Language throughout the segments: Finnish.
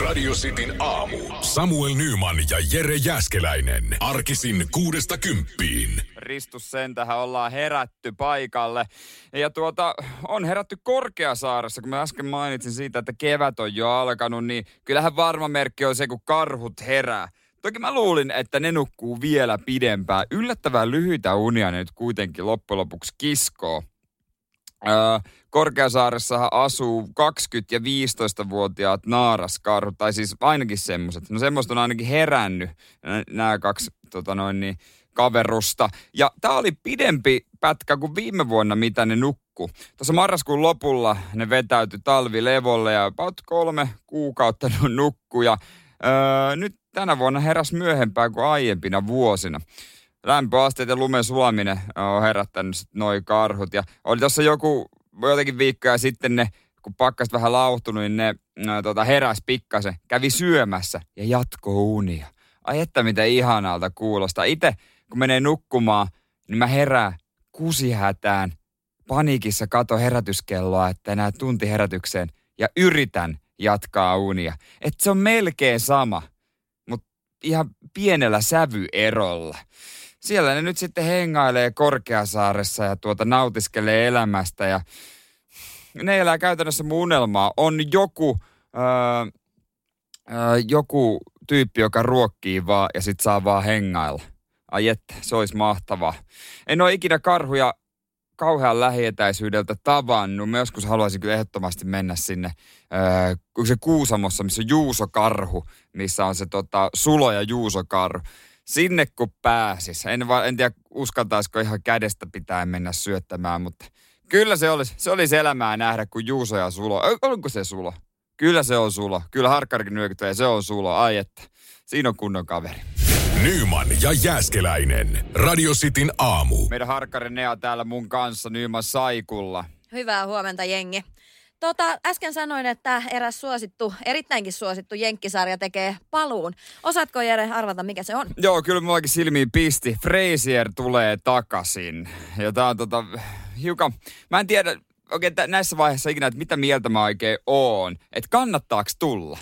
Radio Cityn aamu. Samuel Nyman ja Jere Jäskeläinen. Arkisin kuudesta kymppiin. Ristus sen tähän ollaan herätty paikalle. Ja tuota, on herätty Korkeasaaressa, kun mä äsken mainitsin siitä, että kevät on jo alkanut, niin kyllähän varma merkki on se, kun karhut herää. Toki mä luulin, että ne nukkuu vielä pidempään. Yllättävän lyhyitä unia ne nyt kuitenkin loppujen lopuksi kiskoo. Korkeasaaressahan asuu 20- ja 15-vuotiaat naaraskarhut, tai siis ainakin semmoiset. No semmoista on ainakin herännyt, nämä kaksi tota noin, niin, kaverusta. Ja tämä oli pidempi pätkä kuin viime vuonna, mitä ne nukku. Tuossa marraskuun lopulla ne vetäytyi talvilevolle ja about kolme kuukautta. Ja öö, nyt tänä vuonna heräs myöhempään kuin aiempina vuosina lämpöasteet ja lumen sulaminen on herättänyt sit noi karhut. Ja oli tuossa joku, jotakin viikkoja sitten ne, kun pakkas vähän lauhtunut, niin ne no, tota, heräs pikkasen, kävi syömässä ja jatko unia. Ai että mitä ihanalta kuulostaa. Itse kun menee nukkumaan, niin mä herään kusihätään, paniikissa kato herätyskelloa, että enää tunti herätykseen ja yritän jatkaa unia. Että se on melkein sama, mutta ihan pienellä sävyerolla siellä ne nyt sitten hengailee Korkeasaaressa ja tuota nautiskelee elämästä ja ne elää käytännössä mun unelmaa. On joku, öö, öö, joku tyyppi, joka ruokkii vaan ja sit saa vaan hengailla. Ai että, se olisi mahtavaa. En ole ikinä karhuja kauhean lähietäisyydeltä tavannut. Mä joskus haluaisin kyllä ehdottomasti mennä sinne, öö, se Kuusamossa, missä on Juuso-karhu, missä on se tota, Sulo ja Juuso-karhu sinne kun pääsis. En, va, en tiedä, uskaltaisiko ihan kädestä pitää mennä syöttämään, mutta kyllä se olisi, se olisi elämää nähdä, kun Juuso ja Sulo. Onko se Sulo? Kyllä se on Sulo. Kyllä harkkarikin nyökyttää se on Sulo. Ai että, siinä on kunnon kaveri. Nyman ja Jääskeläinen. Radio Cityn aamu. Meidän harkkari Nea täällä mun kanssa Nyman Saikulla. Hyvää huomenta, jengi. Tota, äsken sanoin, että eräs suosittu, erittäinkin suosittu jenkkisarja tekee paluun. Osaatko Jere arvata, mikä se on? Joo, kyllä mullakin silmiin pisti. Frasier tulee takaisin. Ja tää on tota, hiukan, mä en tiedä oikein näissä vaiheissa ikinä, että mitä mieltä mä oikein oon. Että kannattaako tulla?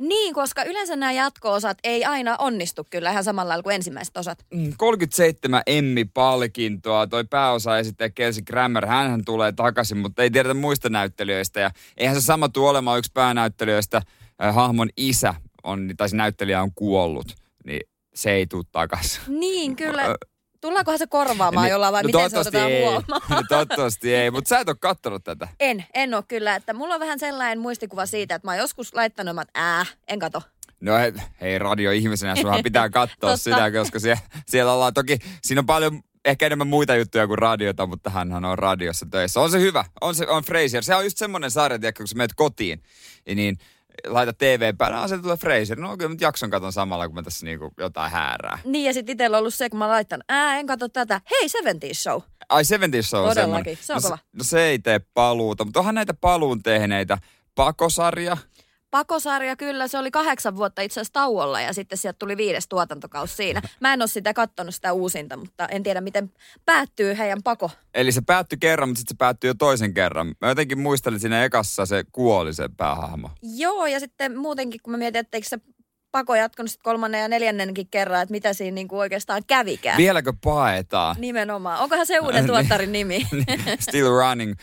Niin, koska yleensä nämä jatko-osat ei aina onnistu kyllä ihan samalla lailla kuin ensimmäiset osat. 37 mm, Emmy-palkintoa. Toi pääosa esittää Kelsey Grammer. Hänhän tulee takaisin, mutta ei tiedetä muista näyttelijöistä. Ja eihän se sama tule olemaan yksi päänäyttelijöistä. Äh, hahmon isä on, tai se näyttelijä on kuollut. Niin se ei tule takaisin. Niin, kyllä. Tullaankohan se korvaamaan niin, jollain vai no miten se otetaan ei. huomaan? No toivottavasti ei, mutta sä et ole kattonut tätä. En, en ole kyllä. Että mulla on vähän sellainen muistikuva siitä, että mä oon joskus laittanut, että ää, en kato. No hei, hei radio-ihmisenä sunhan pitää katsoa sitä, koska siellä, siellä ollaan toki, siinä on paljon ehkä enemmän muita juttuja kuin radiota, mutta hän on radiossa töissä. On se hyvä, on se on Frasier. Se on just semmoinen sarja, tiedätkö, kun sä menet kotiin, niin laita TV päälle, no se tulee Fraser. No kyllä nyt jakson katon samalla, kun mä tässä niinku jotain häärää. Niin ja sitten itsellä on ollut se, kun mä laitan, ää en katso tätä. Hei, 70 Show. Ai 70 Show on Todellakin, se on no, kova. No se ei tee paluuta, mutta onhan näitä paluun tehneitä. Pakosarja, Pakosarja kyllä, se oli kahdeksan vuotta itse asiassa tauolla ja sitten sieltä tuli viides tuotantokaus siinä. Mä en ole sitä kattonut sitä uusinta, mutta en tiedä miten päättyy heidän pako. Eli se päättyi kerran, mutta sitten se päättyi jo toisen kerran. Mä jotenkin muistelin siinä ekassa se kuoli se päähahmo. Joo ja sitten muutenkin kun mä mietin, että eikö se pako jatkunut sitten kolmannen ja neljännenkin kerran, että mitä siinä niinku oikeastaan kävikään. Vieläkö paetaan? Nimenomaan. Onkohan se uuden tuottarin nimi? Still running.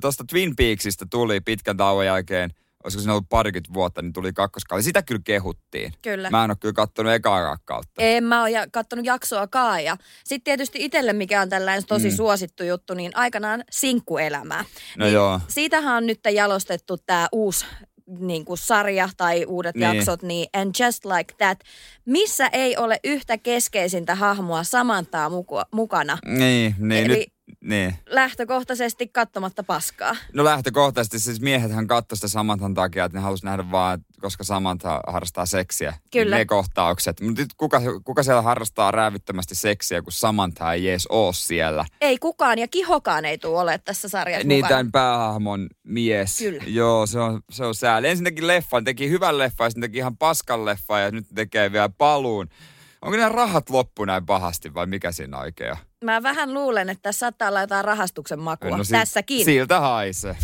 Tuosta Twin Peaksista tuli pitkän tauon jälkeen – olisiko siinä ollut parikymmentä vuotta, niin tuli kakkoskaali. Sitä kyllä kehuttiin. Kyllä. Mä en ole kyllä kattonut ekaa kautta. En mä ole ja kattonut jaksoakaan. Ja sitten tietysti itselle, mikä on tällainen tosi mm. suosittu juttu, niin aikanaan sinkkuelämää. No niin joo. Siitähän on nyt jalostettu tämä uusi niin kuin sarja tai uudet niin. jaksot, niin And Just Like That, missä ei ole yhtä keskeisintä hahmoa Samantaa muku- mukana. Niin, niin. Eli nyt niin. lähtökohtaisesti katsomatta paskaa. No lähtökohtaisesti siis miehethän katsoi sitä Samantan takia, että ne halusi nähdä vaan, koska Samantha harrastaa seksiä. Kyllä. Ne kohtaukset. Mutta nyt kuka, kuka siellä harrastaa räävittömästi seksiä, kun Samantha ei edes ole siellä? Ei kukaan ja kihokaan ei tule ole tässä sarjassa Niin tämän päähahmon mies. Kyllä. Joo, se on, se on sääli. Ensin leffan, teki hyvän leffan ja sitten teki ihan paskan leffan ja nyt tekee vielä paluun. Onko nämä rahat loppu näin pahasti vai mikä siinä oikein on? Mä vähän luulen, että tässä saattaa olla jotain rahastuksen makua. No si- Tässäkin. Siltä haisee.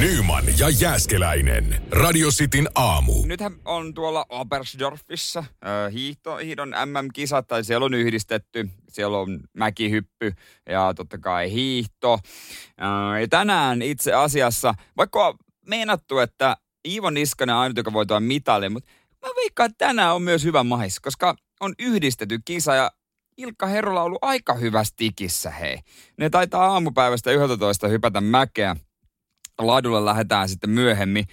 Nyman ja Jääskeläinen. Radio Cityn aamu. Nythän on tuolla Oberstdorfissa äh, hiihto, hiidon MM-kisat, tai siellä on yhdistetty. Siellä on mäkihyppy ja totta kai hiihto. Äh, ja tänään itse asiassa, vaikka on meinattu, että Iivo Niskanen on ainut, joka voi tuoda mitalin, mutta mä veikkaan, että tänään on myös hyvä mahis, koska on yhdistetty kisa ja Ilkka Herola on ollut aika hyvä stikissä, hei. Ne taitaa aamupäivästä 11 hypätä mäkeä. Ladulle lähdetään sitten myöhemmin.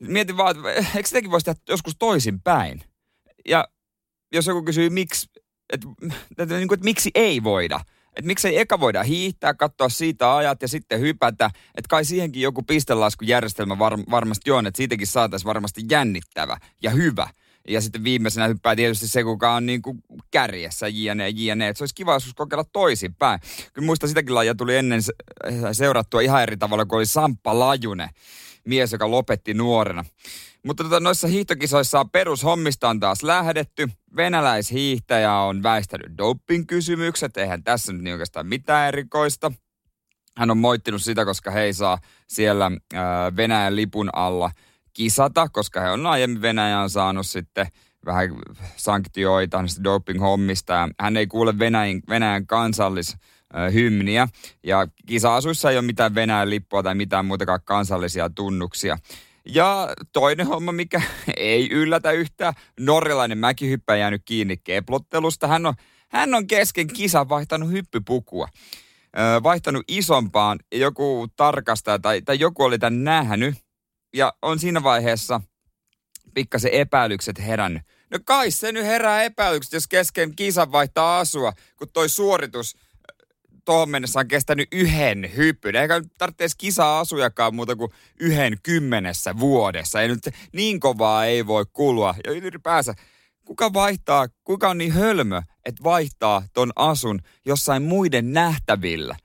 Mietin vaan, että eikö sitäkin voisi tehdä joskus toisinpäin? Ja jos joku kysyy, miksi, että, että, niin kuin, että miksi ei voida, että miksei eka voida hiihtää, katsoa siitä ajat ja sitten hypätä. Että kai siihenkin joku pistelaskujärjestelmä var, varmasti on, että siitäkin saataisiin varmasti jännittävä ja hyvä. Ja sitten viimeisenä hyppää tietysti se, kuka on niin kuin kärjessä, jne, jne. Että se olisi kiva joskus kokeilla toisinpäin. Kyllä muista sitäkin lajia tuli ennen seurattua ihan eri tavalla, kun oli Samppa Lajunen, mies, joka lopetti nuorena. Mutta tota, noissa hiihtokisoissa on perushommista on taas lähdetty. Venäläishiihtäjä on väistänyt doping-kysymykset. Eihän tässä nyt niin oikeastaan mitään erikoista. Hän on moittinut sitä, koska he ei saa siellä ää, Venäjän lipun alla kisata, koska he on aiemmin Venäjään saanut sitten vähän sanktioita doping-hommista. Hän ei kuule Venäjän, Venäjän kansallis hymniä. Ja kisa-asuissa ei ole mitään Venäjän lippua tai mitään muutakaan kansallisia tunnuksia. Ja toinen homma, mikä ei yllätä yhtään, norjalainen mäkihyppä jäänyt kiinni keplottelusta. Hän on, hän on kesken kisan vaihtanut hyppypukua. Vaihtanut isompaan joku tarkastaja tai, tai joku oli tämän nähnyt. Ja on siinä vaiheessa pikkasen epäilykset herännyt. No kai se nyt herää epäilykset, jos kesken kisan vaihtaa asua, kun toi suoritus – tuohon mennessä on kestänyt yhden hyppyn. Eikä nyt tarvitse kisaa asujakaan muuta kuin yhden kymmenessä vuodessa. Ei nyt niin kovaa ei voi kulua. Ja ylipäänsä, kuka vaihtaa, kuka on niin hölmö, että vaihtaa ton asun jossain muiden nähtävillä.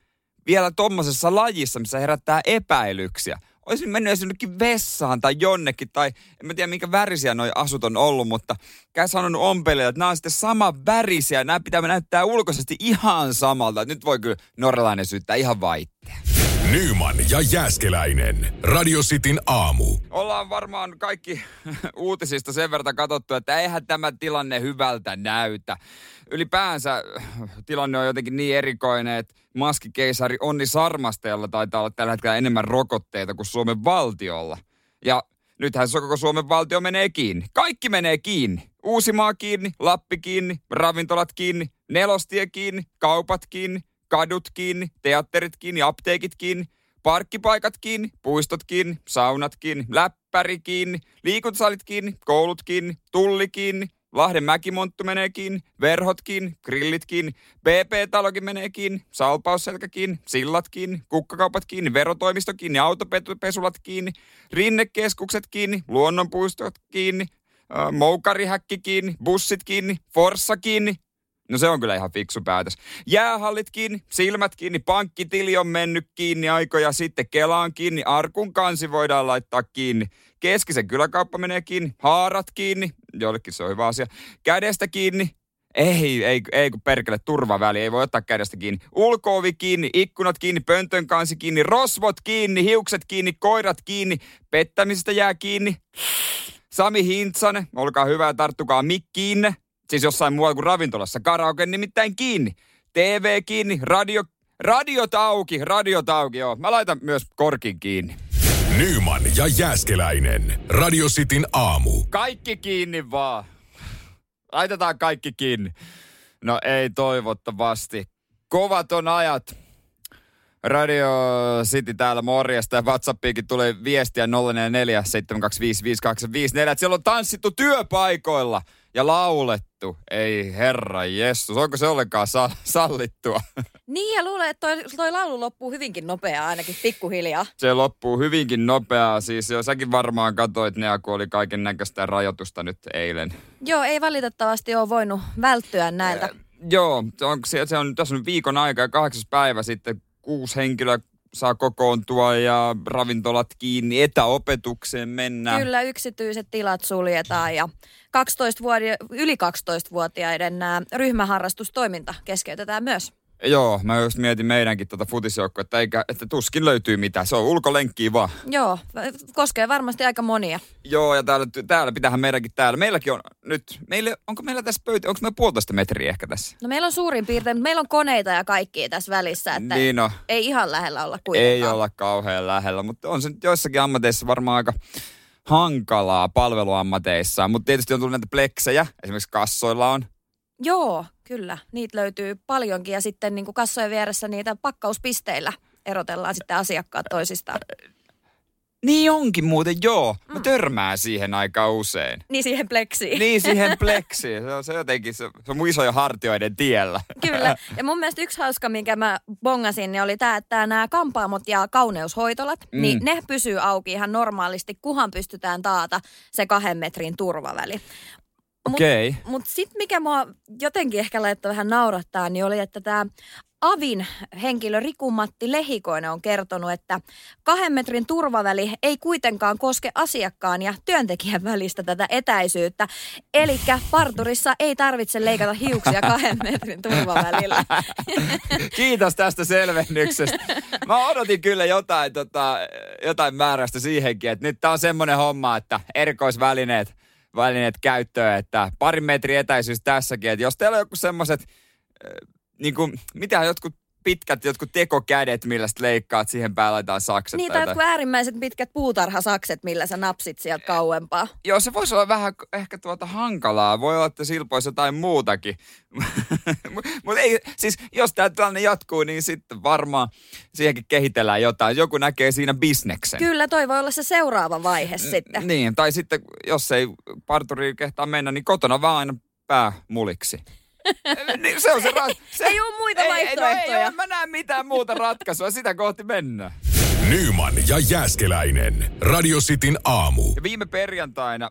Vielä tommosessa lajissa, missä herättää epäilyksiä olisin mennyt jonnekin vessaan tai jonnekin, tai en mä tiedä minkä värisiä noi asut on ollut, mutta käy sanonut ompelille, että nämä on sitten sama värisiä, nämä pitää näyttää ulkoisesti ihan samalta. Nyt voi kyllä norjalainen syyttää ihan vaitteen. Nyman ja Jääskeläinen. Radio Cityn aamu. Ollaan varmaan kaikki uutisista sen verran katsottu, että eihän tämä tilanne hyvältä näytä. Ylipäänsä tilanne on jotenkin niin erikoinen, että maskikeisari Onni Sarmasteella taitaa olla tällä hetkellä enemmän rokotteita kuin Suomen valtiolla. Ja nythän se koko Suomen valtio menee kiinni. Kaikki menee kiinni. Uusimaa kiinni, Lappi kiinni, ravintolat kiinni, nelostie kiinni, kaupat kiinni, kadut kiinni, teatterit kiinni, apteekit kiinni, parkkipaikat kiinni, puistot kiinni, saunat kiinni, läppäri kiinni, liikuntasalit kiinni, koulut kiinni, tulli kiinni, Lahden mäkimonttu menee kiinni, verhot kiinni, grillit kiinni, BP-talokin menee kiinni, salpausselkä kiinni, sillat kiinni, kukkakaupat kiinni, verotoimisto kiinni, autopesulat kiinni, rinnekeskukset kiinni, luonnonpuistot kiinni, moukarihäkki kiinni, bussit kiinni, forssa kiinni, No se on kyllä ihan fiksu päätös. Jäähallit kiinni, silmät kiinni, pankkitili on mennyt kiinni aikoja sitten, Kelaan kiinni, Arkun kansi voidaan laittaa kiinni. Keskisen kyläkauppa menee kiinni, haarat kiinni, jollekin se on hyvä asia. Kädestä kiinni, ei, ei, ei kun perkele turvaväli, ei voi ottaa kädestä kiinni. Ulkoovi kiinni, ikkunat kiinni, pöntön kansi kiinni, rosvot kiinni, hiukset kiinni, koirat kiinni, pettämisestä jää kiinni. Sami Hintsanen, olkaa hyvä ja tarttukaa mikkiinne. Siis jossain muualla kuin ravintolassa. Karaoke nimittäin kiinni. TV kiinni, radio, radiot auki, radiot auki, joo. Mä laitan myös korkin kiinni. Nyman ja Jääskeläinen. Radio Cityn aamu. Kaikki kiinni vaan. Laitetaan kaikki kiinni. No ei toivottavasti. Kovat on ajat. Radio City täällä morjesta ja WhatsAppiinkin tulee viestiä 044 725 Siellä on tanssittu työpaikoilla ja laulettu. Ei herra Jessus, onko se ollenkaan sa- sallittua? Niin ja luulen, että toi, toi laulu loppuu hyvinkin nopeaa ainakin pikkuhiljaa. Se loppuu hyvinkin nopeaa. Siis jo säkin varmaan katsoit ne, kun oli kaiken näköistä rajoitusta nyt eilen. Joo, ei valitettavasti ole voinut välttyä näiltä. Äh, joo, se on, se, se on tässä on viikon aika ja kahdeksas päivä sitten kuusi henkilöä saa kokoontua ja ravintolat kiinni, etäopetukseen mennään. Kyllä, yksityiset tilat suljetaan ja 12 vuodia, yli 12-vuotiaiden ryhmäharrastustoiminta keskeytetään myös. Joo, mä just mietin meidänkin tuota futisjoukkoa, että, eikä, että tuskin löytyy mitään. Se on ulkolenkkiä vaan. Joo, koskee varmasti aika monia. Joo, ja täällä, täällä pitäähän meidänkin täällä. Meilläkin on nyt, meille, onko meillä tässä pöytä, onko meillä puolitoista metriä ehkä tässä? No meillä on suurin piirtein, mutta meillä on koneita ja kaikkia tässä välissä, että Niin no. ei ihan lähellä olla kuitenkaan. Ei olla kauhean lähellä, mutta on se nyt joissakin ammateissa varmaan aika hankalaa palveluammateissa. Mutta tietysti on tullut näitä pleksejä, esimerkiksi kassoilla on. Joo, kyllä. Niitä löytyy paljonkin ja sitten niin kuin kassojen vieressä niitä pakkauspisteillä erotellaan sitten asiakkaat toisistaan. Niin onkin muuten, joo. Mä törmään siihen aika usein. Niin siihen pleksiin. Niin siihen pleksiin. Se on se jotenkin, se, se on mun isoja hartioiden tiellä. Kyllä. Ja mun mielestä yksi hauska, minkä mä bongasin, niin oli tämä, että nämä kampaamot ja kauneushoitolat, mm. niin ne pysyy auki ihan normaalisti, kuhan pystytään taata se kahden metrin turvaväli. Okei. Okay. Mutta mut sitten mikä mua jotenkin ehkä laittoi vähän naurattaa, niin oli, että tämä Avin henkilö Riku-Matti Lehikoinen on kertonut, että kahden metrin turvaväli ei kuitenkaan koske asiakkaan ja työntekijän välistä tätä etäisyyttä. Eli parturissa ei tarvitse leikata hiuksia kahden metrin turvavälillä. Kiitos tästä selvennyksestä. Mä odotin kyllä jotain, tota, jotain määrästä siihenkin, että nyt tää on semmoinen homma, että erikoisvälineet välineet käyttöön, että parin metrin etäisyys tässäkin, että jos teillä on joku semmoiset niin kuin, mitä jotkut pitkät jotkut tekokädet, millä sä leikkaat, siihen päällä laitetaan sakset. Niin, tai jotkut äärimmäiset pitkät puutarhasakset, millä sä napsit sieltä kauempaa. Joo, se voisi olla vähän ehkä tuota hankalaa. Voi olla, että silpoisi jotain muutakin. Mutta ei, siis jos tämä tilanne jatkuu, niin sitten varmaan siihenkin kehitellään jotain. Joku näkee siinä bisneksen. Kyllä, toi voi olla se seuraava vaihe N- sitten. Niin, tai sitten jos ei parturi kehtaa mennä, niin kotona vaan aina pää muliksi niin se on se rat... se... Ei ole muita ei, vaihtoehtoja. Ei, no ei mä näe mitään muuta ratkaisua. Sitä kohti mennään. Nyman ja Jääskeläinen. Radio Cityn aamu. Ja viime perjantaina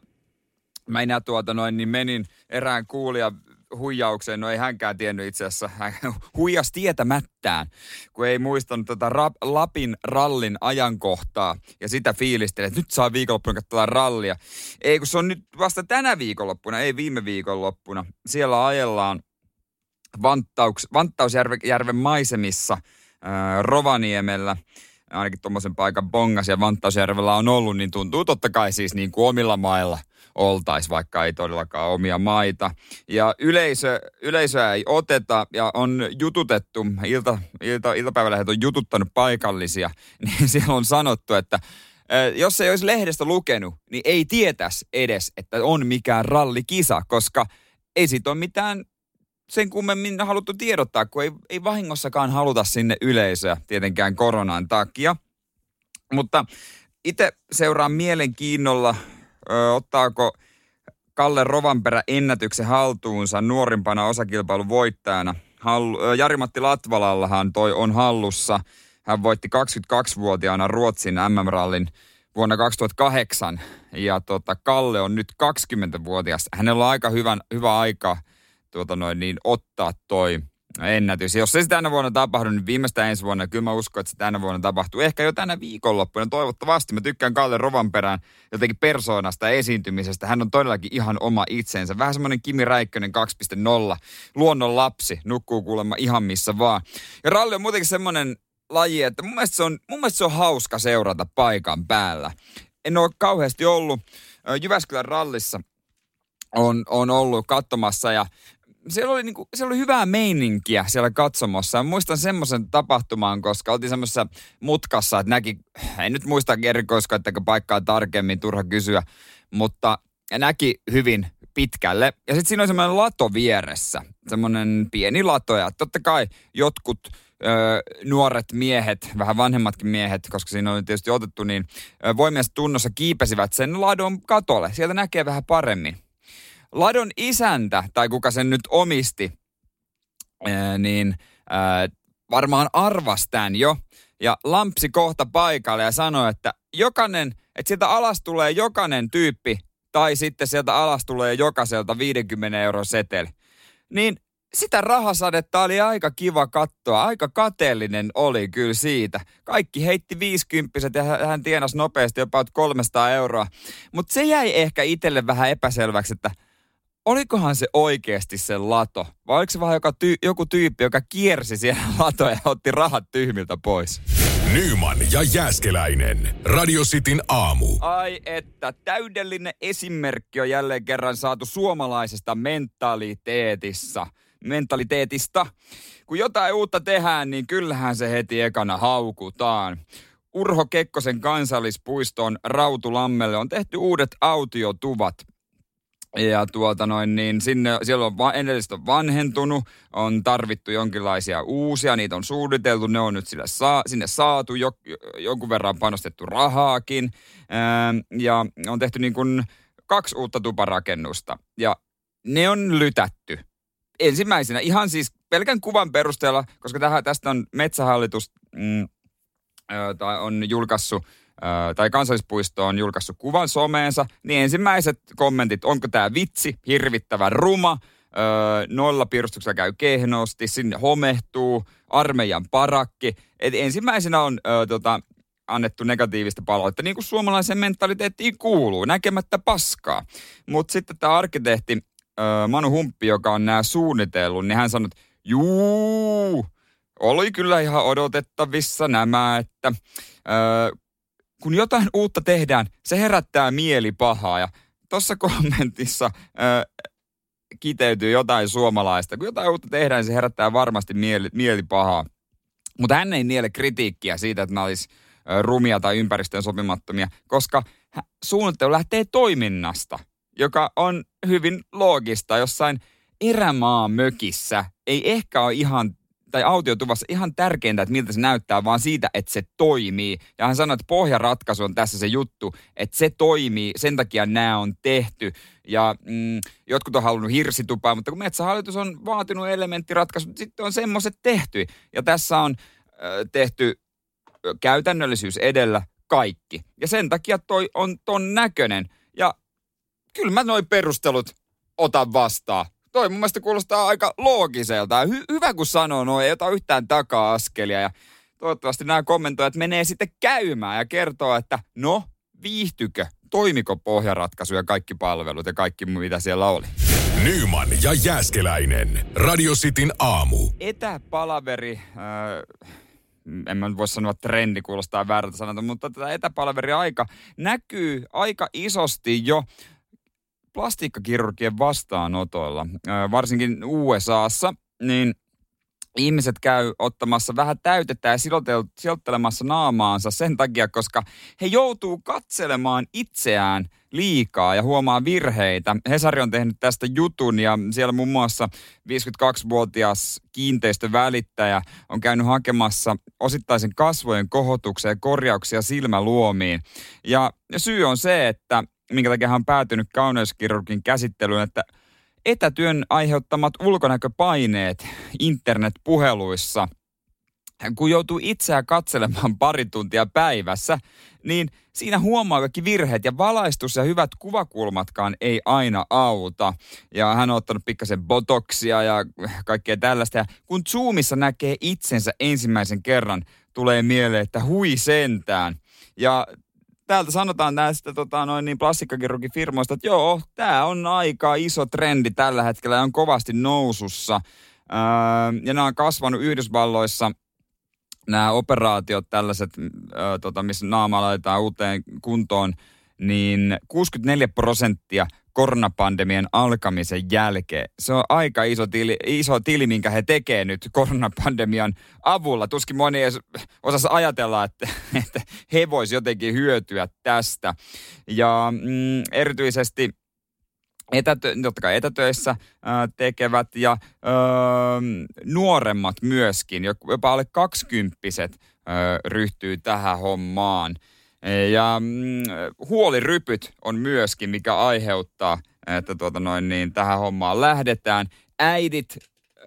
mä enää tuota noin, niin menin erään kuulija huijaukseen. No ei hänkään tiennyt itse asiassa. Hän huijas tietämättään, kun ei muistanut tätä tota Lapin rallin ajankohtaa ja sitä fiilisteli, että nyt saa viikonloppuna katsoa rallia. Ei, kun se on nyt vasta tänä viikonloppuna, ei viime viikonloppuna. Siellä ajellaan Vanttauks, Vanttausjärven maisemissa ää, Rovaniemellä ainakin tuommoisen paikan bongas ja Vanttausjärvellä on ollut, niin tuntuu totta kai siis niin kuin omilla mailla – oltaisi, vaikka ei todellakaan omia maita. Ja yleisö, yleisöä ei oteta ja on jututettu, ilta, ilta, iltapäivälehdet on jututtanut paikallisia, niin siellä on sanottu, että jos ei olisi lehdestä lukenut, niin ei tietäisi edes, että on mikään rallikisa, koska ei siitä ole mitään sen kummemmin haluttu tiedottaa, kun ei, ei vahingossakaan haluta sinne yleisöä tietenkään koronan takia. Mutta itse seuraan mielenkiinnolla ottaako Kalle Rovanperä ennätyksen haltuunsa nuorimpana osakilpailun voittajana. Hall, Jari-Matti Latvalallahan toi on hallussa. Hän voitti 22-vuotiaana Ruotsin MM-rallin vuonna 2008. Ja tota, Kalle on nyt 20-vuotias. Hänellä on aika hyvän, hyvä aika tuota noin, niin, ottaa toi ennätys. Jos se tänä vuonna tapahdu, niin viimeistä ensi vuonna, kyllä mä uskon, että se tänä vuonna tapahtuu. Ehkä jo tänä viikonloppuna, toivottavasti. Mä tykkään Kalle Rovanperään jotenkin persoonasta ja esiintymisestä. Hän on todellakin ihan oma itsensä. Vähän semmoinen Kimi Räikkönen 2.0. Luonnon lapsi, nukkuu kuulemma ihan missä vaan. Ja ralli on muutenkin semmoinen laji, että mun mielestä se on, mun mielestä se on hauska seurata paikan päällä. En ole kauheasti ollut Jyväskylän rallissa on, on ollut katsomassa ja siellä oli, niinku, siellä oli hyvää meininkiä siellä katsomossa. Ja muistan semmoisen tapahtumaan, koska oltiin semmoisessa mutkassa, että näki, en nyt muista erikoiskoittako paikkaa tarkemmin, turha kysyä, mutta näki hyvin pitkälle. Ja sitten siinä oli semmoinen lato vieressä, semmoinen pieni lato. Ja totta kai jotkut ö, nuoret miehet, vähän vanhemmatkin miehet, koska siinä oli tietysti otettu, niin voimiensa tunnossa kiipesivät sen ladon katolle. Sieltä näkee vähän paremmin ladon isäntä, tai kuka sen nyt omisti, niin varmaan arvas tämän jo. Ja lampsi kohta paikalle ja sanoi, että jokainen, että sieltä alas tulee jokainen tyyppi, tai sitten sieltä alas tulee jokaiselta 50 euro seteli. Niin sitä rahasadetta oli aika kiva katsoa. Aika kateellinen oli kyllä siitä. Kaikki heitti 50 ja hän tienasi nopeasti jopa 300 euroa. Mutta se jäi ehkä itselle vähän epäselväksi, että olikohan se oikeasti se lato? Vai oliko se vaan joka tyy- joku tyyppi, joka kiersi siellä latoja ja otti rahat tyhmiltä pois? Nyman ja Jääskeläinen. Radio Cityn aamu. Ai että, täydellinen esimerkki on jälleen kerran saatu suomalaisesta mentaliteetissa. Mentaliteetista. Kun jotain uutta tehdään, niin kyllähän se heti ekana haukutaan. Urho Kekkosen kansallispuistoon Rautulammelle on tehty uudet autiotuvat. Ja tuota noin, niin sinne, siellä on va, edellistä on vanhentunut, on tarvittu jonkinlaisia uusia, niitä on suunniteltu, ne on nyt sille saa, sinne saatu, jo, jonkun verran panostettu rahaakin. Ää, ja on tehty niin kuin kaksi uutta tuparakennusta. Ja ne on lytätty. Ensimmäisenä ihan siis pelkän kuvan perusteella, koska tähän, tästä on Metsähallitus mm, tai on julkaissut tai kansallispuisto on julkaissut kuvan someensa, niin ensimmäiset kommentit, onko tämä vitsi, hirvittävä ruma, nolla pirustuksella käy kehnosti, sinne homehtuu, armeijan parakki. Et ensimmäisenä on ö, tota, annettu negatiivista palautetta, niin kuin suomalaisen mentaliteettiin kuuluu, näkemättä paskaa. Mutta sitten tämä arkkitehti ö, Manu Humppi, joka on nämä suunnitellut, niin hän sanoi, että juu, oli kyllä ihan odotettavissa nämä, että ö, kun jotain uutta tehdään, se herättää mielipahaa. Ja tuossa kommentissa ö, kiteytyy jotain suomalaista. Kun jotain uutta tehdään, se herättää varmasti mieli, mielipahaa. Mutta hän ei niele kritiikkiä siitä, että nämä olisi rumia tai ympäristöön sopimattomia, koska suunnittelu lähtee toiminnasta, joka on hyvin loogista. Jossain erämaa mökissä ei ehkä ole ihan tai autiotuvassa ihan tärkeintä, että miltä se näyttää, vaan siitä, että se toimii. Ja hän sanoi, että pohjaratkaisu on tässä se juttu, että se toimii, sen takia nämä on tehty. Ja mm, jotkut on halunnut hirsitupaa, mutta kun metsähallitus on vaatinut elementtiratkaisut, sitten on semmoiset tehty. Ja tässä on äh, tehty käytännöllisyys edellä kaikki. Ja sen takia toi on ton näköinen. Ja kyllä mä noin perustelut otan vastaan toi mun mielestä kuulostaa aika loogiselta. Hy- hyvä kun sanoo noin, ei ota yhtään taka-askelia. Ja toivottavasti nämä kommentoijat menee sitten käymään ja kertoo, että no, viihtykö, toimiko pohjaratkaisu ja kaikki palvelut ja kaikki mitä siellä oli. Nyman ja Jääskeläinen. Radio Cityn aamu. Etäpalaveri, äh, en mä voi sanoa trendi, kuulostaa väärältä sanota, mutta tätä etäpalaveri-aika näkyy aika isosti jo plastiikkakirurgien vastaanotoilla, varsinkin USAssa, niin ihmiset käy ottamassa vähän täytettä ja silottelemassa naamaansa sen takia, koska he joutuu katselemaan itseään liikaa ja huomaa virheitä. Hesari on tehnyt tästä jutun ja siellä muun muassa 52-vuotias kiinteistövälittäjä on käynyt hakemassa osittaisen kasvojen kohotuksen ja korjauksia silmäluomiin. Ja syy on se, että minkä takia hän on päätynyt kauneuskirurgin käsittelyyn, että etätyön aiheuttamat ulkonäköpaineet internetpuheluissa, kun joutuu itseään katselemaan pari tuntia päivässä, niin siinä huomaa kaikki virheet ja valaistus ja hyvät kuvakulmatkaan ei aina auta. Ja hän on ottanut pikkasen botoksia ja kaikkea tällaista. Ja kun Zoomissa näkee itsensä ensimmäisen kerran, tulee mieleen, että hui sentään. Ja täältä sanotaan näistä tota, noin niin plastikkakirurgifirmoista, että joo, tämä on aika iso trendi tällä hetkellä ja on kovasti nousussa. Öö, ja nämä on kasvanut Yhdysvalloissa nämä operaatiot tällaiset, öö, tota, missä naama laitetaan uuteen kuntoon, niin 64 prosenttia koronapandemian alkamisen jälkeen. Se on aika iso tili, iso tili, minkä he tekee nyt koronapandemian avulla. Tuskin moni edes osasi ajatella, että, että he voisivat jotenkin hyötyä tästä. Ja mm, erityisesti etätö, totta kai etätöissä ää, tekevät ja ää, nuoremmat myöskin, jopa alle kaksikymppiset ää, ryhtyy tähän hommaan – ja mm, huolirypyt on myöskin, mikä aiheuttaa, että tuota noin, niin tähän hommaan lähdetään. Äidit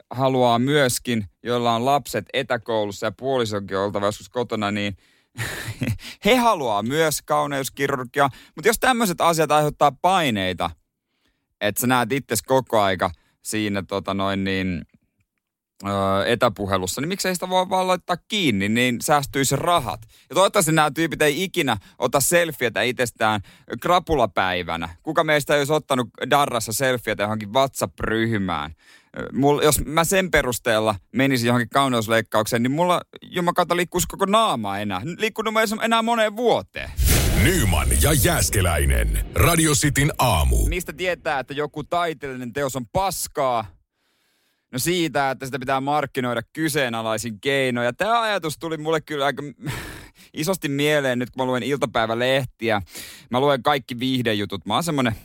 haluaa myöskin, joilla on lapset etäkoulussa ja puolisokin oltava joskus kotona, niin he haluaa myös kauneuskirurgia. Mutta jos tämmöiset asiat aiheuttaa paineita, että sä näet itse koko aika siinä tota noin niin, öö, etäpuhelussa, niin miksei sitä voi vaan laittaa kiinni, niin säästyisi rahat. Ja toivottavasti nämä tyypit ei ikinä ota selfietä itsestään krapulapäivänä. Kuka meistä ei olisi ottanut darrassa selfietä johonkin WhatsApp-ryhmään? Mul, jos mä sen perusteella menisin johonkin kauneusleikkaukseen, niin mulla jumakata liikkuisi koko naama enää. Liikkunut enää moneen vuoteen. Nyman ja Jääskeläinen. Radio Cityn aamu. Mistä tietää, että joku taiteellinen teos on paskaa? No siitä, että sitä pitää markkinoida kyseenalaisin keinoin. tämä ajatus tuli mulle kyllä aika isosti mieleen nyt, kun mä luen iltapäivälehtiä. Mä luen kaikki viihdejutut. Mä oon semmonen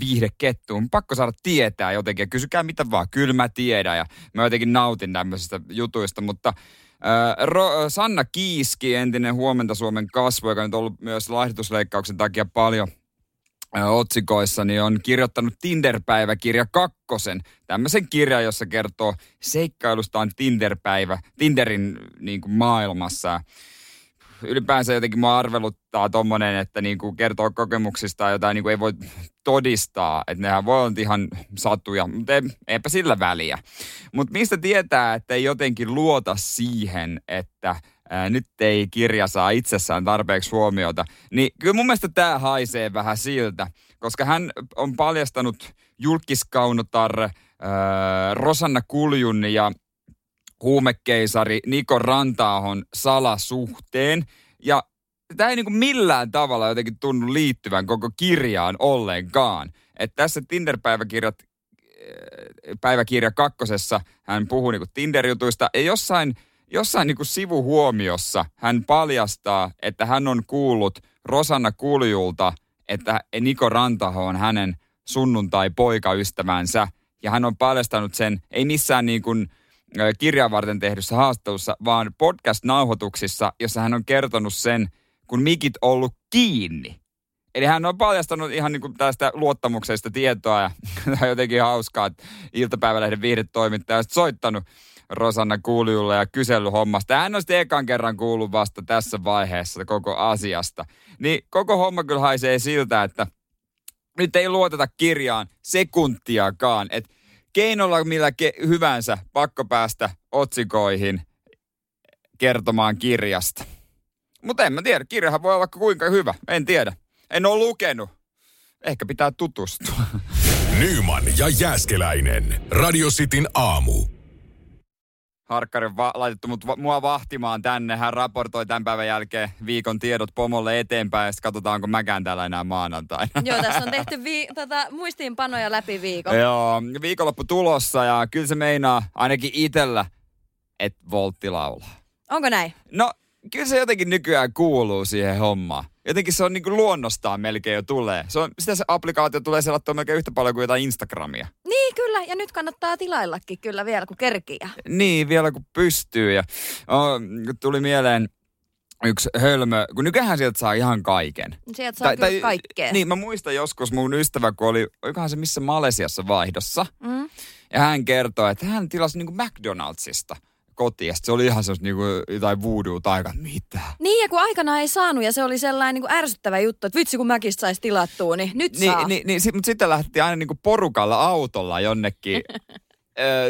viihdekettu. On pakko saada tietää jotenkin. Kysykää mitä vaan. Kyllä mä tiedän ja mä jotenkin nautin tämmöisistä jutuista. Mutta äh, Ro- Sanna Kiiski, entinen Huomenta Suomen kasvu, joka on ollut myös laihdutusleikkauksen takia paljon otsikoissa, niin on kirjoittanut Tinder-päiväkirja kakkosen. Tämmöisen kirjan, jossa kertoo seikkailustaan Tinder-päivä, Tinderin niin kuin maailmassa ylipäänsä jotenkin mua arveluttaa tommonen, että niinku kertoo kokemuksista jotain niinku ei voi todistaa. Että nehän voi olla ihan satuja, mutta ei, eipä sillä väliä. Mutta mistä tietää, että ei jotenkin luota siihen, että ää, nyt ei kirja saa itsessään tarpeeksi huomiota. Niin kyllä mun mielestä tämä haisee vähän siltä, koska hän on paljastanut julkiskaunotar ää, Rosanna Kuljun ja huumekeisari Niko Rantaahon salasuhteen. Ja tämä ei niin kuin millään tavalla jotenkin tunnu liittyvän koko kirjaan ollenkaan. Että tässä Tinder-päiväkirjat päiväkirja kakkosessa hän puhuu niin Tinder-jutuista ja jossain, jossain niin kuin sivuhuomiossa hän paljastaa, että hän on kuullut Rosanna Kuljulta, että Niko Rantaho on hänen sunnuntai-poikaystävänsä ja hän on paljastanut sen, ei missään niin kuin kirjaa varten tehdyssä haastattelussa, vaan podcast-nauhoituksissa, jossa hän on kertonut sen, kun mikit ollut kiinni. Eli hän on paljastanut ihan niin kuin tästä luottamuksesta tietoa ja jotenkin hauskaa, että iltapäivälehden viihdetoimittaja on soittanut Rosanna Kuuliulle ja kysellyt hommasta. Hän on sitten ekan kerran kuullut vasta tässä vaiheessa koko asiasta. Niin koko homma kyllä haisee siltä, että nyt ei luoteta kirjaan sekuntiakaan. Että keinolla millä ke- hyvänsä pakko päästä otsikoihin kertomaan kirjasta. Mutta en mä tiedä, kirjahan voi olla kuinka hyvä, en tiedä. En ole lukenut. Ehkä pitää tutustua. Nyman ja Jääskeläinen. Radio Cityn aamu. Harkkari va- laitettu mut va- mua vahtimaan tänne. Hän raportoi tämän päivän jälkeen viikon tiedot pomolle eteenpäin ja sitten katsotaan, onko mäkään täällä enää maanantaina. Joo, tässä on tehty vi- tota, muistiinpanoja läpi viikon. Joo, viikonloppu tulossa ja kyllä se meinaa ainakin itellä, että Voltti laulaa. Onko näin? No, kyllä se jotenkin nykyään kuuluu siihen hommaan. Jotenkin se on niin kuin luonnostaan melkein jo tulee. Se on, sitä se applikaatio tulee selattua melkein yhtä paljon kuin jotain Instagramia. Niin, kyllä. Ja nyt kannattaa tilaillakin kyllä vielä, kun kerkiä. Niin, vielä kun pystyy. Ja oh, tuli mieleen yksi hölmö, kun nykyään sieltä saa ihan kaiken. Sieltä saa tai, kyllä tai, kaikkea. Niin, mä muistan joskus mun ystävä, kun oli, olikohan se missä Malesiassa vaihdossa. Mm. Ja hän kertoi, että hän tilasi niin kuin McDonaldsista – kotiin. se oli ihan semmoista niinku jotain voodoo taika, mitä? Niin, ja kun aikana ei saanut, ja se oli sellainen niinku ärsyttävä juttu, että vitsi kun mäkistä saisi tilattua, niin nyt niin, saa. Niin, niin, mutta sitten lähti aina niinku porukalla autolla jonnekin.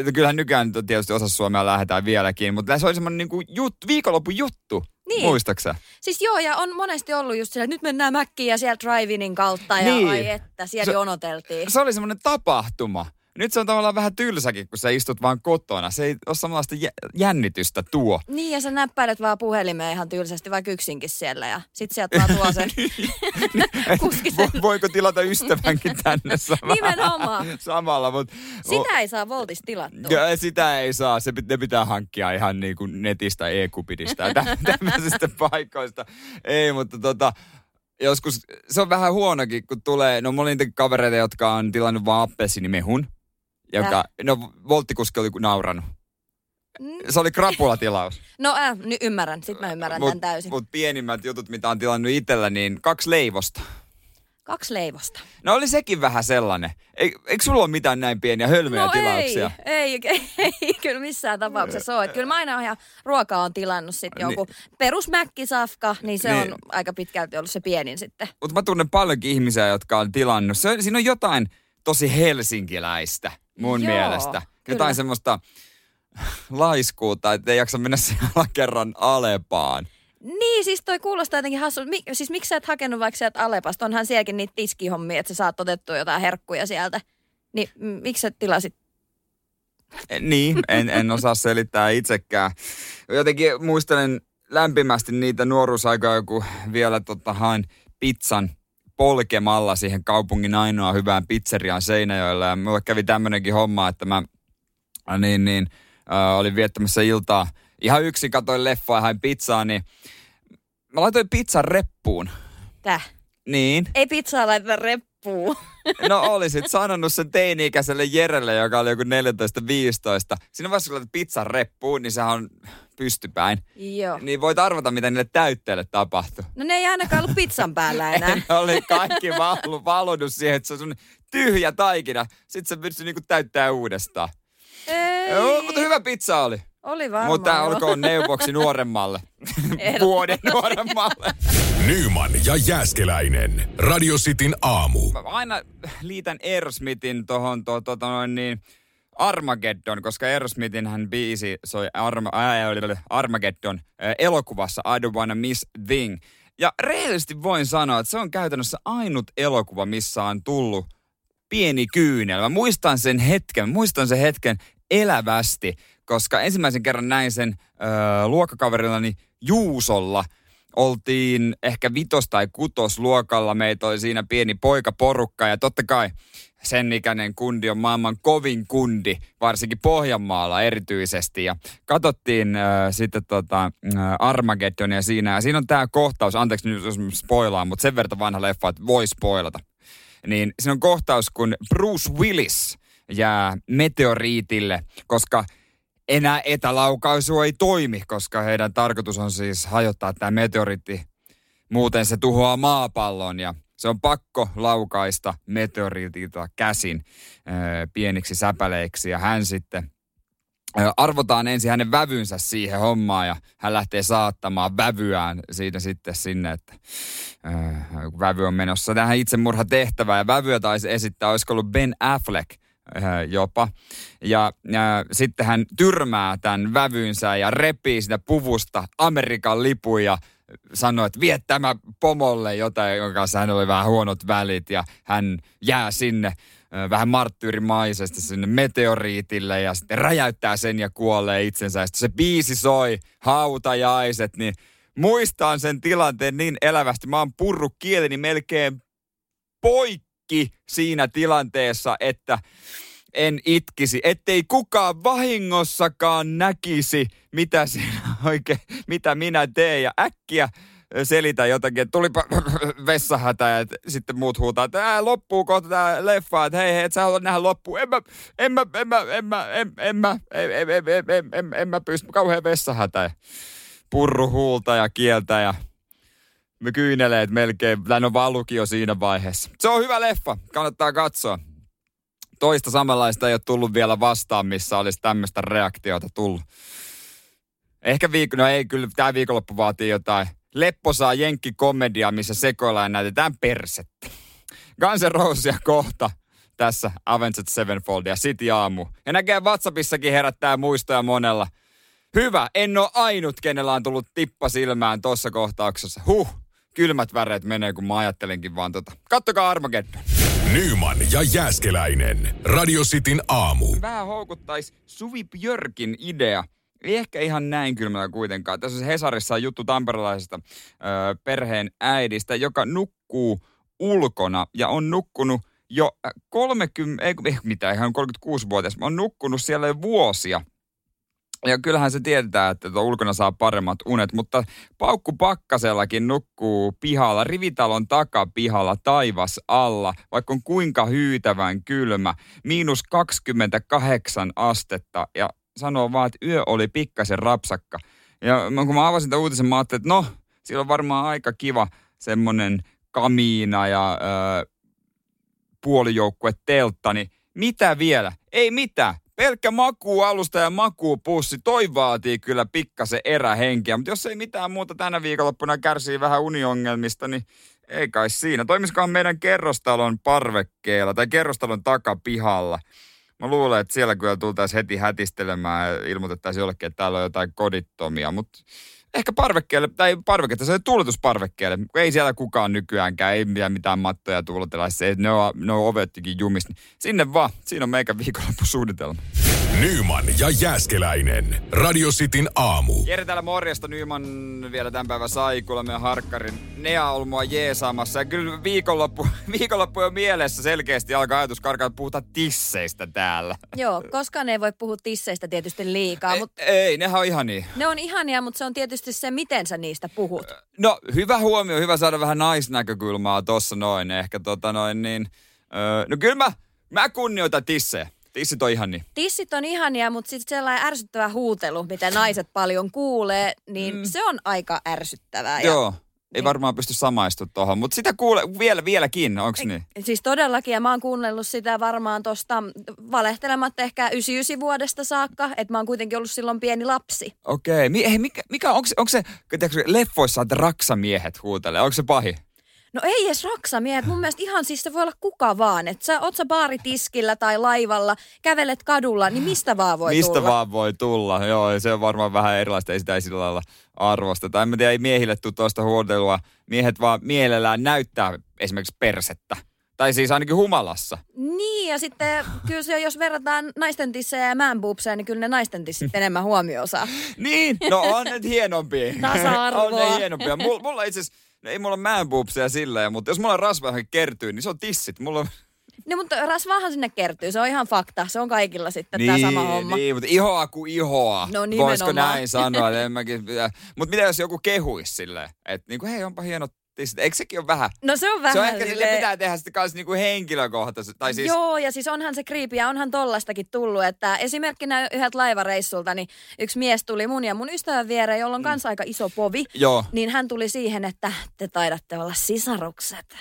Ö, kyllähän nykyään tietysti osassa Suomea lähdetään vieläkin, mutta se oli semmoinen niinku jut, viikonlopun juttu. Niin. Muistaksä? Siis joo, ja on monesti ollut just sillä, että nyt mennään mäkkiin ja sieltä drive kautta ja niin. ai että, siellä se, jonoteltiin. Se oli semmoinen tapahtuma. Nyt se on tavallaan vähän tylsäkin, kun sä istut vaan kotona. Se ei ole samanlaista jännitystä tuo. Niin, ja sä näppäilet vaan puhelimeen ihan tylsästi, vaikka yksinkin siellä. Ja sit sieltä vaan tuo sen kuski sen. Voiko tilata ystävänkin tänne samalla? Nimenomaan. samalla, mutta... Sitä ei saa Voltista tilattua. Ja, sitä ei saa. Se, ne pitää hankkia ihan niin kuin netistä, e-kupidista ja tämmöisistä paikoista. Ei, mutta tota, joskus se on vähän huonokin, kun tulee, no mulla on kavereita, jotka on tilannut vaan appelsinimehun joka, äh. no Volttikuski oli nauranut. Se oli krapulatilaus. No äh, nyt ymmärrän, sit mä ymmärrän mut, tämän täysin. Mutta pienimmät jutut, mitä on tilannut itsellä, niin kaksi leivosta. Kaksi leivosta. No oli sekin vähän sellainen. Ei, eikö sulla ole mitään näin pieniä hölmöjä no tilauksia? Ei, ei, ei, kyllä missään tapauksessa ole. Kyllä mä aina ihan ruokaa on tilannut sitten joku niin. perusmäkkisafka, niin se niin. on aika pitkälti ollut se pienin sitten. Mutta mä tunnen paljonkin ihmisiä, jotka on tilannut. Se, siinä on jotain tosi helsinkiläistä mun Joo, mielestä. Jotain kyllä. semmoista laiskuutta, että ei jaksa mennä siellä kerran Alepaan. Niin, siis toi kuulostaa jotenkin hassu. Mik, siis miksi sä et hakenut vaikka sieltä Alepasta? Onhan sielläkin niitä tiskihommia, että sä saat otettua jotain herkkuja sieltä. Niin miksi sä tilasit? Niin, en, en osaa selittää itsekään. Jotenkin muistelen lämpimästi niitä nuoruusaikoja, kun vielä tota, hain pizzan polkemalla siihen kaupungin ainoa hyvään pizzeriaan Seinäjoella. Ja mulle kävi tämmönenkin homma, että mä niin, niin, äh, olin viettämässä iltaa ihan yksi katoin leffaa ja hain pizzaa, niin mä laitoin pizzan reppuun. Täh? Niin. Ei pizzaa laiteta reppuun. No olisit sanonut sen teini-ikäiselle Jerelle, joka oli joku 14-15. Siinä vaiheessa, kun laitat pizzan reppuun, niin sehän on pystypäin. Joo. Niin voit arvata, mitä niille täytteille tapahtui. No ne ei ainakaan ollut pizzan päällä enää. ne oli kaikki valu, valunut siihen, että se on sun tyhjä taikina. Sitten se pystyi niinku täyttää uudestaan. Ei. Joo, mutta hyvä pizza oli. Oli varmaan. Mutta olkoon neuvoksi nuoremmalle. Vuoden nuoremmalle. Nyman ja Jääskeläinen. Radio Cityn aamu. Mä aina liitän Aerosmithin tohon to, to, to, noin niin Armageddon, koska Aerosmithin hän biisi soi Arma, ää, Armageddon ää, elokuvassa I Don't Wanna Miss Thing. Ja rehellisesti voin sanoa, että se on käytännössä ainut elokuva, missä on tullut pieni kyynel. Mä muistan sen hetken, muistan sen hetken elävästi, koska ensimmäisen kerran näin sen öö, luokkakaverillani Juusolla. Oltiin ehkä vitos- tai kutosluokalla, meitä oli siinä pieni poikaporukka ja totta kai sen ikäinen kundi on maailman kovin kundi, varsinkin Pohjanmaalla erityisesti. Ja katsottiin äh, sitten tota, äh, Armageddonia siinä, ja siinä on tämä kohtaus, anteeksi nyt jos spoilaan, mutta sen verran vanha leffa, että voi spoilata. Niin siinä on kohtaus, kun Bruce Willis jää meteoriitille, koska enää etälaukaisu ei toimi, koska heidän tarkoitus on siis hajottaa tämä meteoriitti. Muuten se tuhoaa maapallon ja se on pakko laukaista meteoriitilta käsin ö, pieniksi säpäleiksi ja hän sitten ö, arvotaan ensin hänen vävynsä siihen hommaan ja hän lähtee saattamaan vävyään siitä sitten sinne, että ö, vävy on menossa tähän itsemurhatehtävään ja vävyä taisi esittää, olisiko ollut Ben Affleck jopa. Ja, ja sitten hän tyrmää tämän vävynsä ja repii sitä puvusta Amerikan lipun ja sanoi, että vie tämä pomolle jotain, jonka kanssa hän oli vähän huonot välit ja hän jää sinne ö, vähän marttyyrimaisesti sinne meteoriitille ja sitten räjäyttää sen ja kuolee itsensä. Ja sitten se biisi soi, hautajaiset, niin muistan sen tilanteen niin elävästi. Mä oon purru kieleni melkein poikki siinä tilanteessa, että en itkisi, ettei kukaan vahingossakaan näkisi, mitä oikein, mitä minä teen. Ja äkkiä selitä jotakin, että tulipa vessahätä ja sitten muut huutaa, että ää, loppuu kohta tämä leffa, että hei, hei, et sä haluat nähdä loppuun. En mä, en mä, en mä, en mä, en, en mä, en, en, en, en, en, en, en mä pysty, kauhean vessahätä. Purru huulta ja kieltä ja me kyyneleet melkein, tai no valukin jo siinä vaiheessa. Se on hyvä leffa, kannattaa katsoa toista samanlaista ei ole tullut vielä vastaan, missä olisi tämmöistä reaktiota tullut. Ehkä viikko, no ei kyllä, tämä viikonloppu vaatii jotain lepposaa jenkkikomedia, missä sekoillaan näytetään persettä. Guns N' Rosesia kohta tässä Avenged Sevenfold ja City Aamu. Ja näkee WhatsAppissakin herättää muistoja monella. Hyvä, en ole ainut, kenellä on tullut tippa silmään tuossa kohtauksessa. Huh, kylmät väreet menee, kun mä ajattelenkin vaan tota. Kattokaa Armageddon. Nyman ja Jääskeläinen. Radio Cityn aamu. Vähän houkuttaisi Suvi Björkin idea. Ei ehkä ihan näin kylmällä kuitenkaan. Tässä Hesarissa on juttu tamperelaisesta ö, perheen äidistä, joka nukkuu ulkona ja on nukkunut jo 30, ei ei mitä, ihan 36-vuotias, on nukkunut siellä jo vuosia. Ja kyllähän se tiedetään, että tuo ulkona saa paremmat unet, mutta Paukku Pakkasellakin nukkuu pihalla, rivitalon takapihalla, taivas alla, vaikka on kuinka hyytävän kylmä, miinus 28 astetta ja sanoo vaan, että yö oli pikkasen rapsakka. Ja kun mä avasin tämän uutisen, mä ajattelin, että no, siellä on varmaan aika kiva semmonen kamiina ja ö, puolijoukkue teltta, niin mitä vielä? Ei mitään. Pelkkä makuualusta ja makuupussi, toi vaatii kyllä pikkasen erähenkiä, mutta jos ei mitään muuta tänä viikonloppuna kärsii vähän uniongelmista, niin ei kai siinä. Toimisikohan meidän kerrostalon parvekkeella tai kerrostalon takapihalla Mä luulen, että siellä kyllä tultaisiin heti hätistelemään ja ilmoitettaisiin jollekin, että täällä on jotain kodittomia, mutta ehkä parvekkeelle, tai parvekkeelle, se tuuletusparvekkeelle. Ei siellä kukaan nykyäänkään, ei mitään, mitään mattoja tuuletella, se, ne on, ne on ovettikin jumista. Sinne vaan, siinä on meikä viikonloppusuunnitelma. Nyman ja Jääskeläinen. Radio Cityn aamu. Jere täällä morjesta Nyman vielä tämän päivän saikulla, meidän harkkarin. Nea on mua jeesaamassa ja kyllä viikonloppu, viikonloppu on mielessä selkeästi alkaa ajatus karkaa, että puhutaan tisseistä täällä. Joo, koskaan ei voi puhua tisseistä tietysti liikaa, mutta Ei, ei, nehän on ihan niin. ne on ihania, mutta se on tietysti se, miten sä niistä puhut. No, hyvä huomio, hyvä saada vähän naisnäkökulmaa tossa noin. Ehkä tota noin niin. Öö, no kyllä mä, mä kunnioitan tissejä. Tissit on ihan niin. Tissit on ihania, mutta sitten sellainen ärsyttävä huutelu, mitä naiset paljon kuulee, niin mm. se on aika ärsyttävää. Joo. Ei Niin. varmaan pysty samaistumaan tuohon, mutta sitä kuule vielä, vieläkin, onks niin? Siis todellakin, ja mä oon kuunnellut sitä varmaan tosta valehtelematta ehkä 99 vuodesta saakka, että mä oon kuitenkin ollut silloin pieni lapsi. Okei, Mi- hei, mikä, mikä onko se, onko se tiedätkö, leffoissa, että raksamiehet huutelee, onko se pahi? No ei edes raksamiehet, mun mielestä ihan siis se voi olla kuka vaan. Että sä oot sä baaritiskillä tai laivalla, kävelet kadulla, niin mistä vaan voi Mistä tulla. vaan voi tulla, joo, ja se on varmaan vähän erilaista, ei sitä ei sillä lailla arvosteta. En mä tiedä, ei miehille tule tuosta huutelua. Miehet vaan mielellään näyttää esimerkiksi persettä. Tai siis ainakin humalassa. Niin, ja sitten kyllä se, jos verrataan naisten tissejä ja man boobseja, niin kyllä ne naisten tissit enemmän huomioon saa. Niin, no on ne hienompia. Tasa-arvoa. on ne hienompia. Mulla, mulla itse asiassa, no ei mulla man boobseja silleen, mutta jos mulla rasva kertyy, niin se on tissit. Mulla on... No mutta rasvaahan sinne kertyy, se on ihan fakta. Se on kaikilla sitten tämä sama homma. Niin, mutta ihoa kuin ihoa. No Voisiko nimenomaan. näin sanoa? mäkin, mutta mitä jos joku kehuisi silleen, että niinku, hei onpa hienot tissit. Eikö sekin ole vähän? No se on vähän se on ehkä sille silleen- pitää tehdä sitten kanssa niinku henkilökohtaisesti. Tai siis, Joo, ja siis onhan se kriipi ja onhan tollastakin tullut, että esimerkkinä yhdeltä laivareissulta, niin yksi mies tuli mun ja mun ystävän viereen, jolla on kanssa aika iso povi. Joo. Niin hän tuli siihen, että te taidatte olla sisarukset.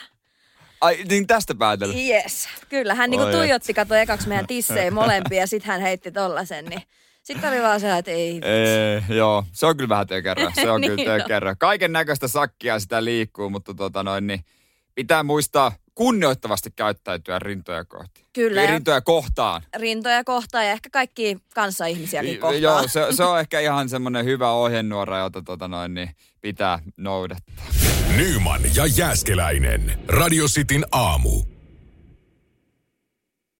Ai, niin tästä päätellä. Yes. Kyllä, hän niinku tuijotti, katsoi ekaksi meidän tissejä molempia ja sitten hän heitti tollasen, niin sitten oli vaan se, että ei. Ee, joo, se on kyllä vähän tökerö. Se on Niin kyllä tökerö. Kaiken näköistä sakkia sitä liikkuu, mutta tota noin, niin pitää muistaa kunnioittavasti käyttäytyä rintoja kohti. Kyllä, Ei ja- rintoja kohtaan. Rintoja kohtaan ja ehkä kaikki kanssaihmisiäkin kohtaan. Joo, se, se, on ehkä ihan semmoinen hyvä ohjenuora, jota tota noin, niin pitää noudattaa. Nyman ja Jääskeläinen. Radio Cityn aamu.